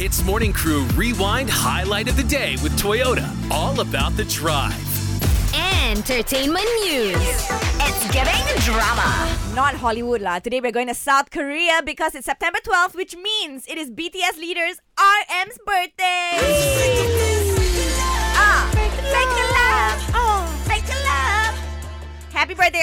HITZ Morning Crew Rewind Highlight of the Day with Toyota. All about the drive. Entertainment news. It's giving drama. Not Hollywood lah. Today we're going to South Korea because it's September 12th, which means it is BTS leaders RM's birthday.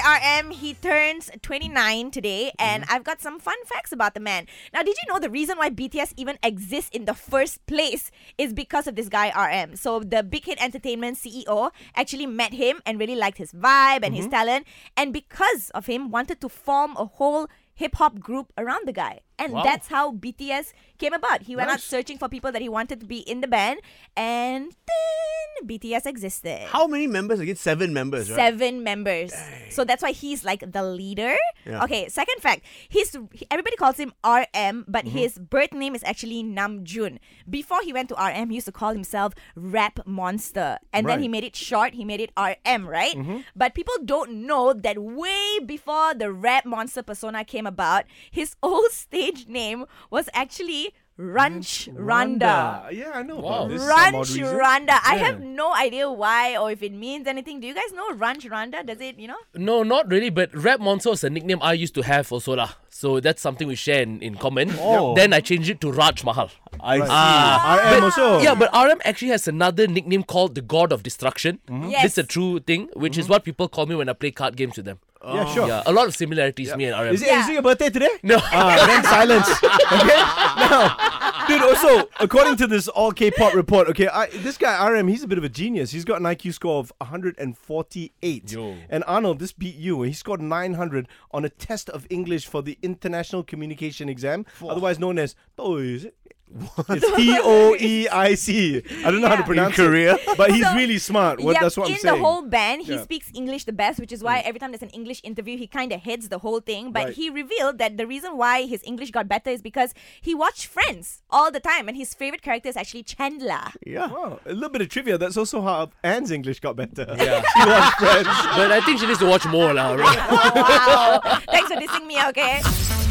RM. He turns 29 today, and mm-hmm. I've got some fun facts about the man. Now, did you know the reason why BTS even exists in the first place is because of this guy, RM? So, the Big Hit Entertainment CEO actually met him and really liked his vibe and his mm-hmm. talent, and because of him, wanted to form a whole hip hop group around the guy. And Wow. that's how BTS came about. He went out searching for people that he wanted to be in the band, and then BTS existed. How many members again? Seven members, right? Seven members. So that's why he's like the leader. Yeah. Okay, second fact. He's everybody calls him RM, but Mm-hmm. his birth name is actually Namjoon. Before he went to RM, he used to call himself Rap Monster. And then he made it short, he made it RM, right? Mm-hmm. But people don't know that way before the Rap Monster persona came about, his old stage name was actually Runch Randa. Yeah, I know. Wow. about this. Some odd Runch. Randa. I Yeah. have no idea why or if it means anything. Do you guys know Runch Randa? Does it, you know? No, not really, but Rap Monster is a nickname I used to have also lah. So that's something we share in, in common. Oh. Then I changed it to Raj Mahal. I see. Ah. RM also. Yeah, but RM actually has another nickname called the God of Destruction. Yes. This is a true thing, which is what people call me when I play card games with them. Yeah, sure. Yeah, a lot of similarities, me and RM. Is it, Yeah. is it your birthday today? No. Ah, then silence. Okay. Now, dude. Also, according to this allkpop report, okay, I, this guy RM, he's a bit of a genius. He's got an IQ score of 148. Yo. And Arnold, this beat you. He scored 900 on a test of English for the International Communication Exam, otherwise known as TOEIC. Is? It's T O E I C. I don't know how to Yeah. pronounce Korea, but he's So, really smart. What, yeah, that's what I'm in saying. the whole band, he Yeah. Mm. speaks English the best, which is why every time there's an English interview, he kind of heads the whole thing. But Right. he revealed that the reason why his English got better is because he watched Friends all the time, and his favorite character is actually Chandler. yeah, Wow, a little bit of trivia. That's also how Anne's English got better. Yeah. she watched Friends. but I think she needs to watch more lah. Right? wow! Thanks for dissing me, okay?